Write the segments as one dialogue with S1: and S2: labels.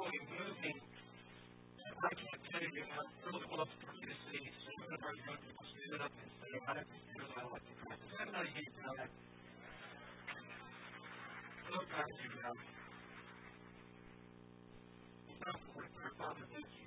S1: slowly moving. I can't tell you how thrilled it was for me to see some of our young people stood up and say, I because I like to practice. I'm not a geek, but I love practicing now. It's not for their father, it's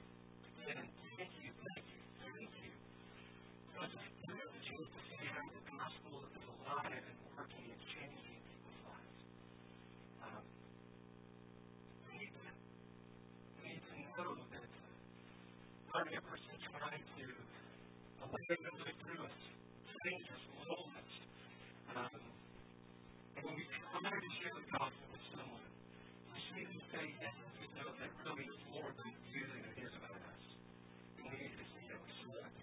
S1: plenty of person trying to live and live through us. It's dangerous, littleness. Um, and when we try to share the gospel with someone, we should even say yes to know that really the Lord is using it is about us. And we need to see that we're.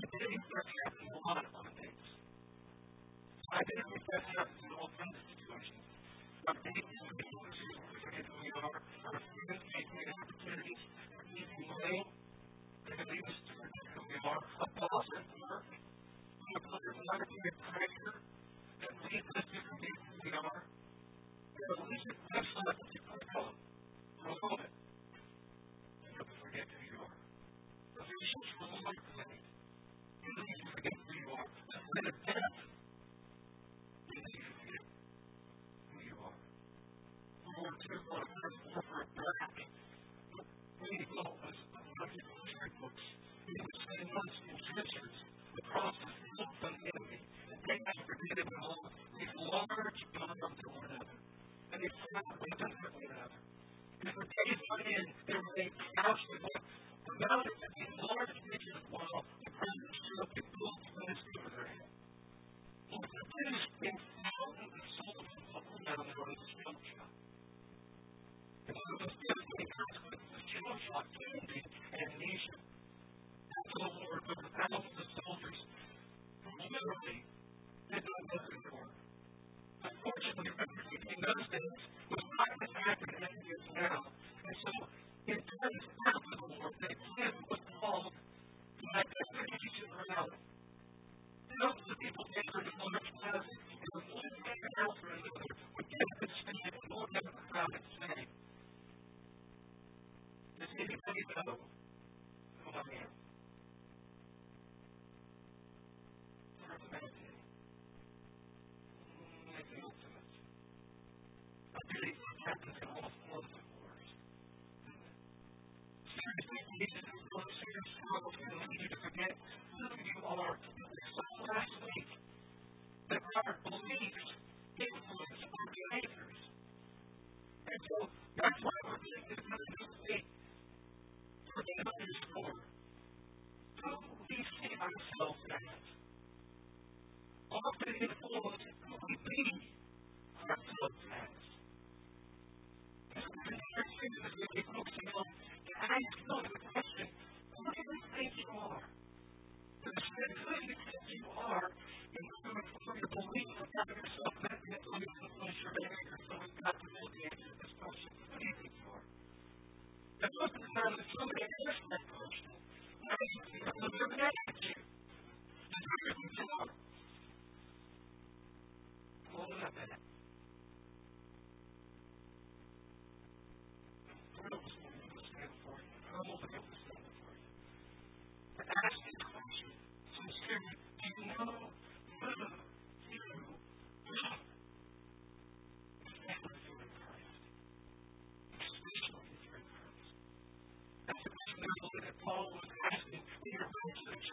S1: Identity theft happens in a lot of other things. Identity theft happens in all kinds of situations. Our big information issues, forgetting who we are, our students, making opportunities,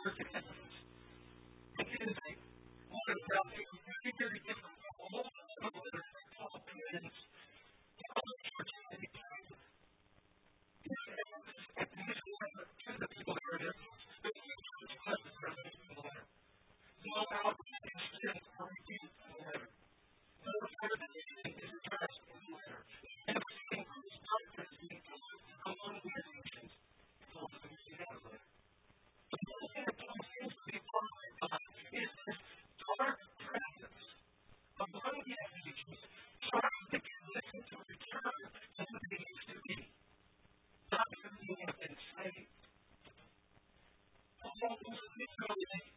S1: church Australia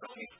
S1: Christ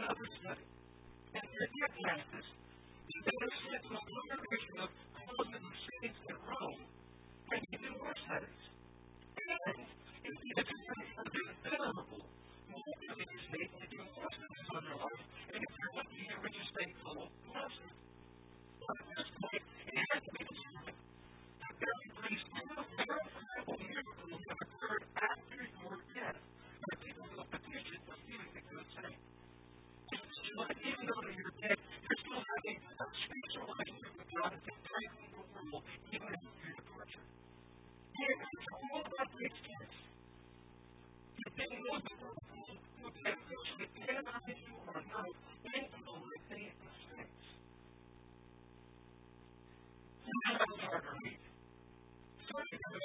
S1: another study. And forgiveness is the best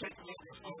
S1: check me out.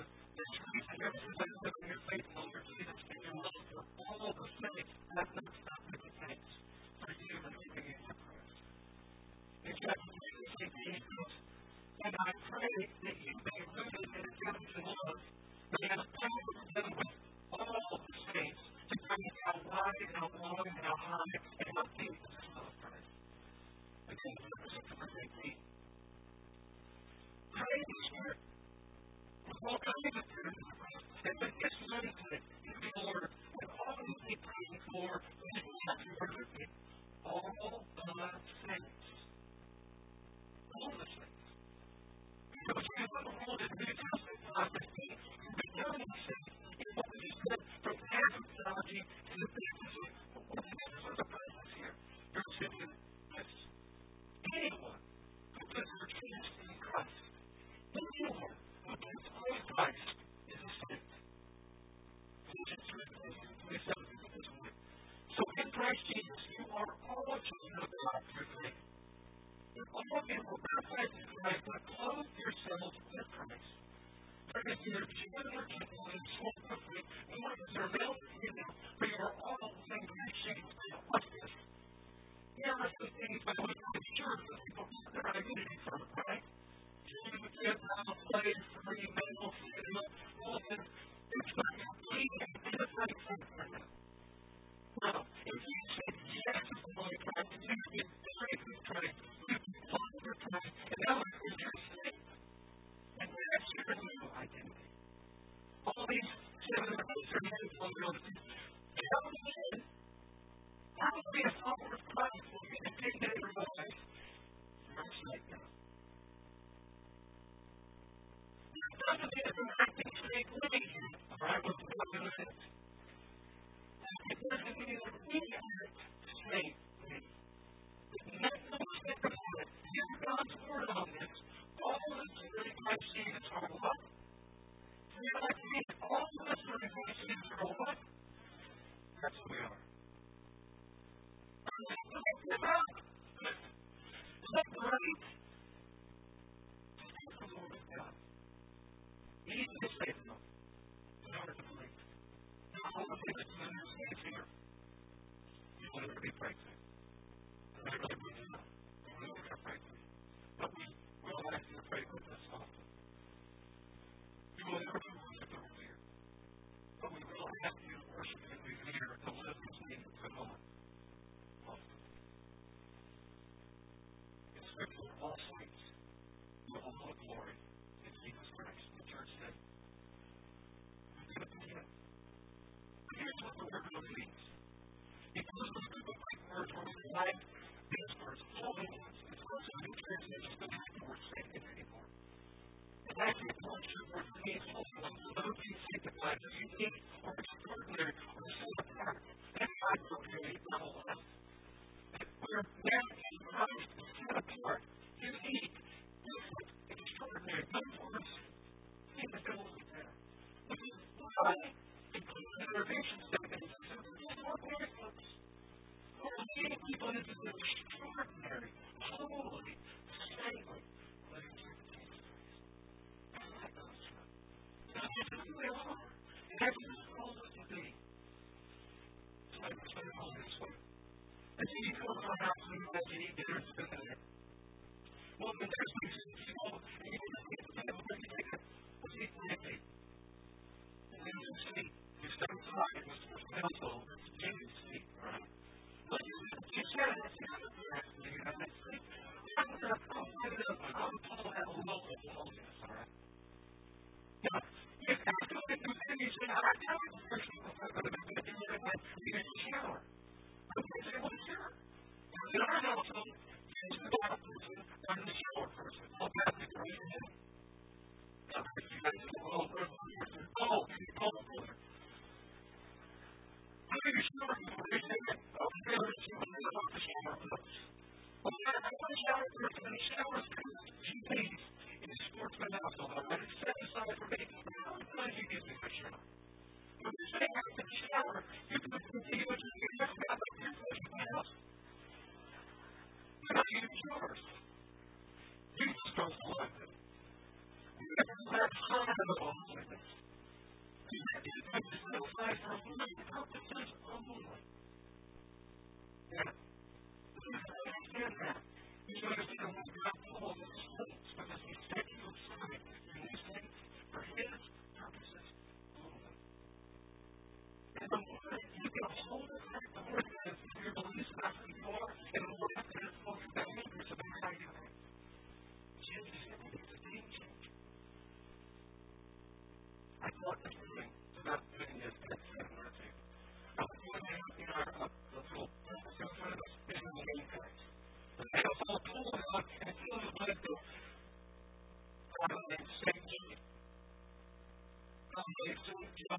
S1: verse 29, this verse holiness, this verse of new transmission.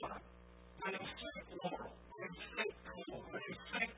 S1: honor. They are sick moral. They are sick cool. They are sick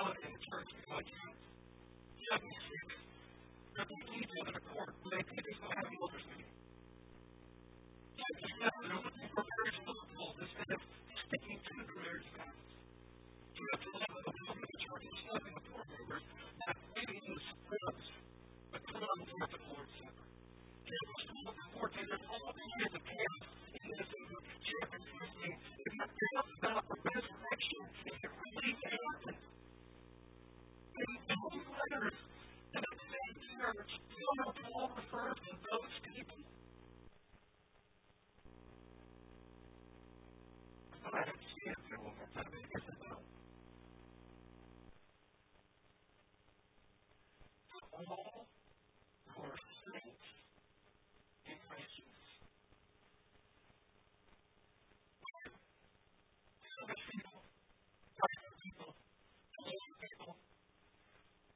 S1: in the church like, you, you have these six. They're complete in accord. They, they just don't have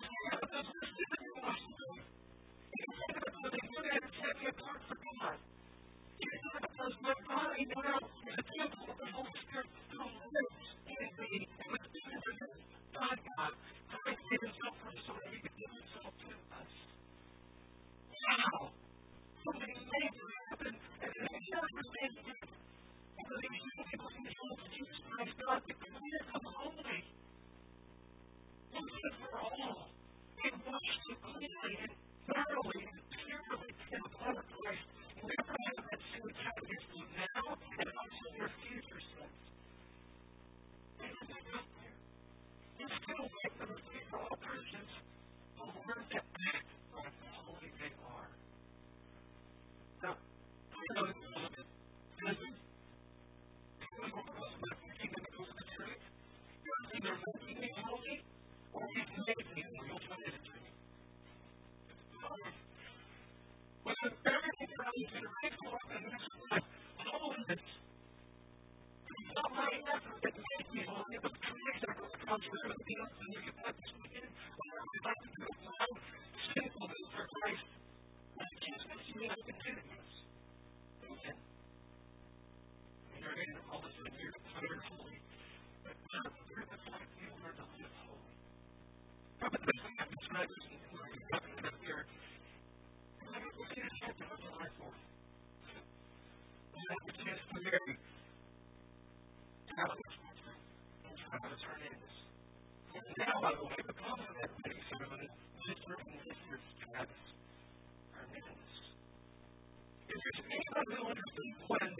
S1: Thank you.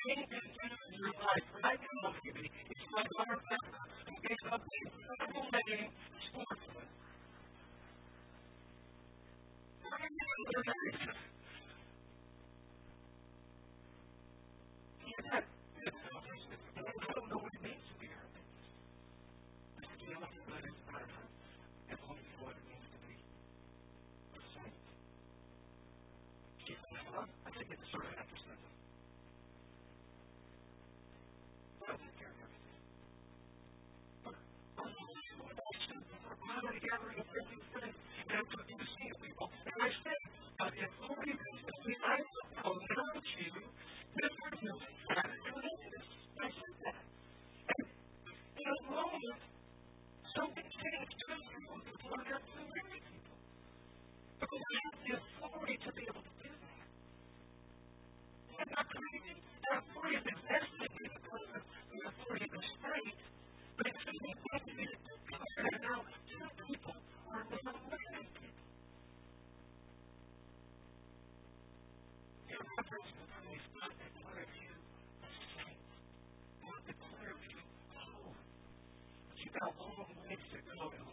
S1: being considered in your life right now, maybe, is like Oh. But the glory of you, oh, you've got a long ways to go.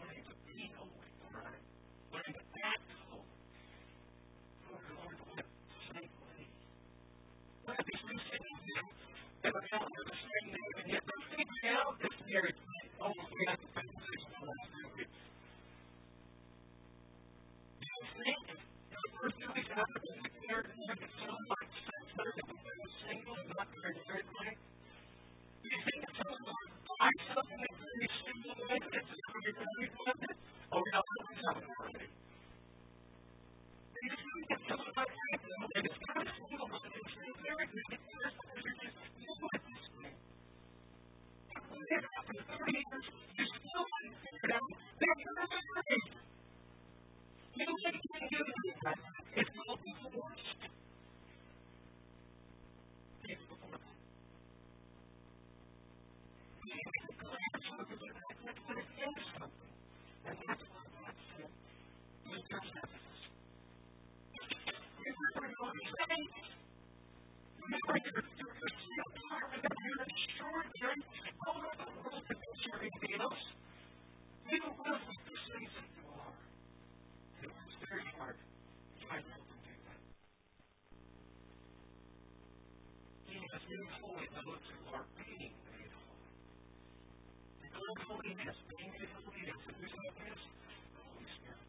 S1: lead us, but you can. And who's helping us? The Holy Spirit.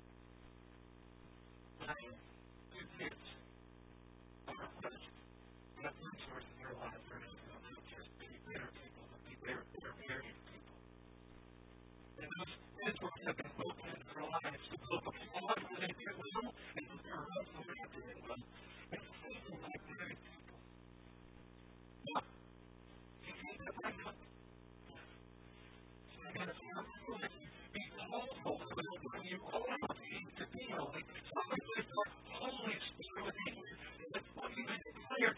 S1: Nothing good fits our place. That resource in your life, there is just be better people, but be better, better, better people. And those mentors have been broken in their lives to build A flawed where they did and to their us where they did And And faithful like married people. Now, you think that right building. So we Holy Spirit that what you declared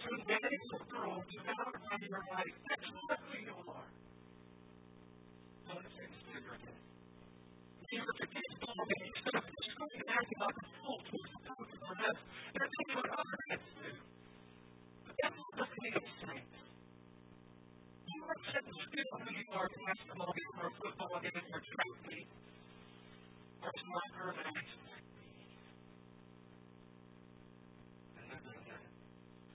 S1: two days ago to verify your life. That's not who you are. Notice it's bigger again. You look at these buildings, you set up this screen, and ask about the full truth about the left, and I tell you what other heads do. But that's not the thing of saints. You are set to still who you are testimony for football against your track meet, or soccer match.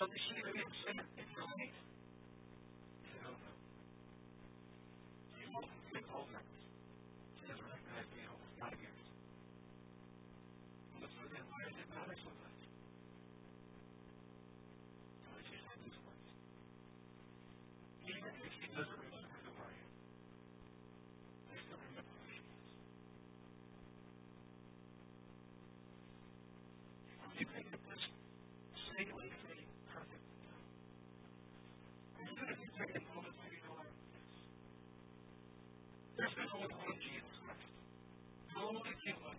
S1: But the sheep are being sent in the light. You know, you know, it's all facts. It doesn't recognize me almost five years. What's with him? Why does it matter so much? So I just said these words. Even if he doesn't remember who I am, I still remember who he is. You think that this stately thing perfect? Even if you take a moment to you know what? There's only one Jesus. The only king of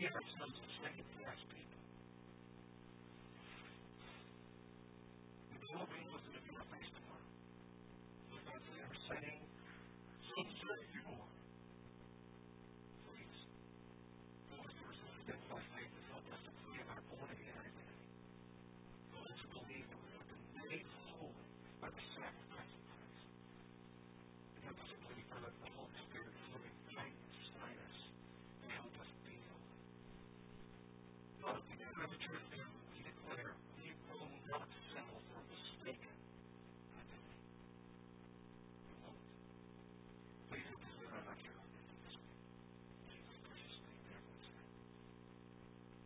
S1: give us some strength.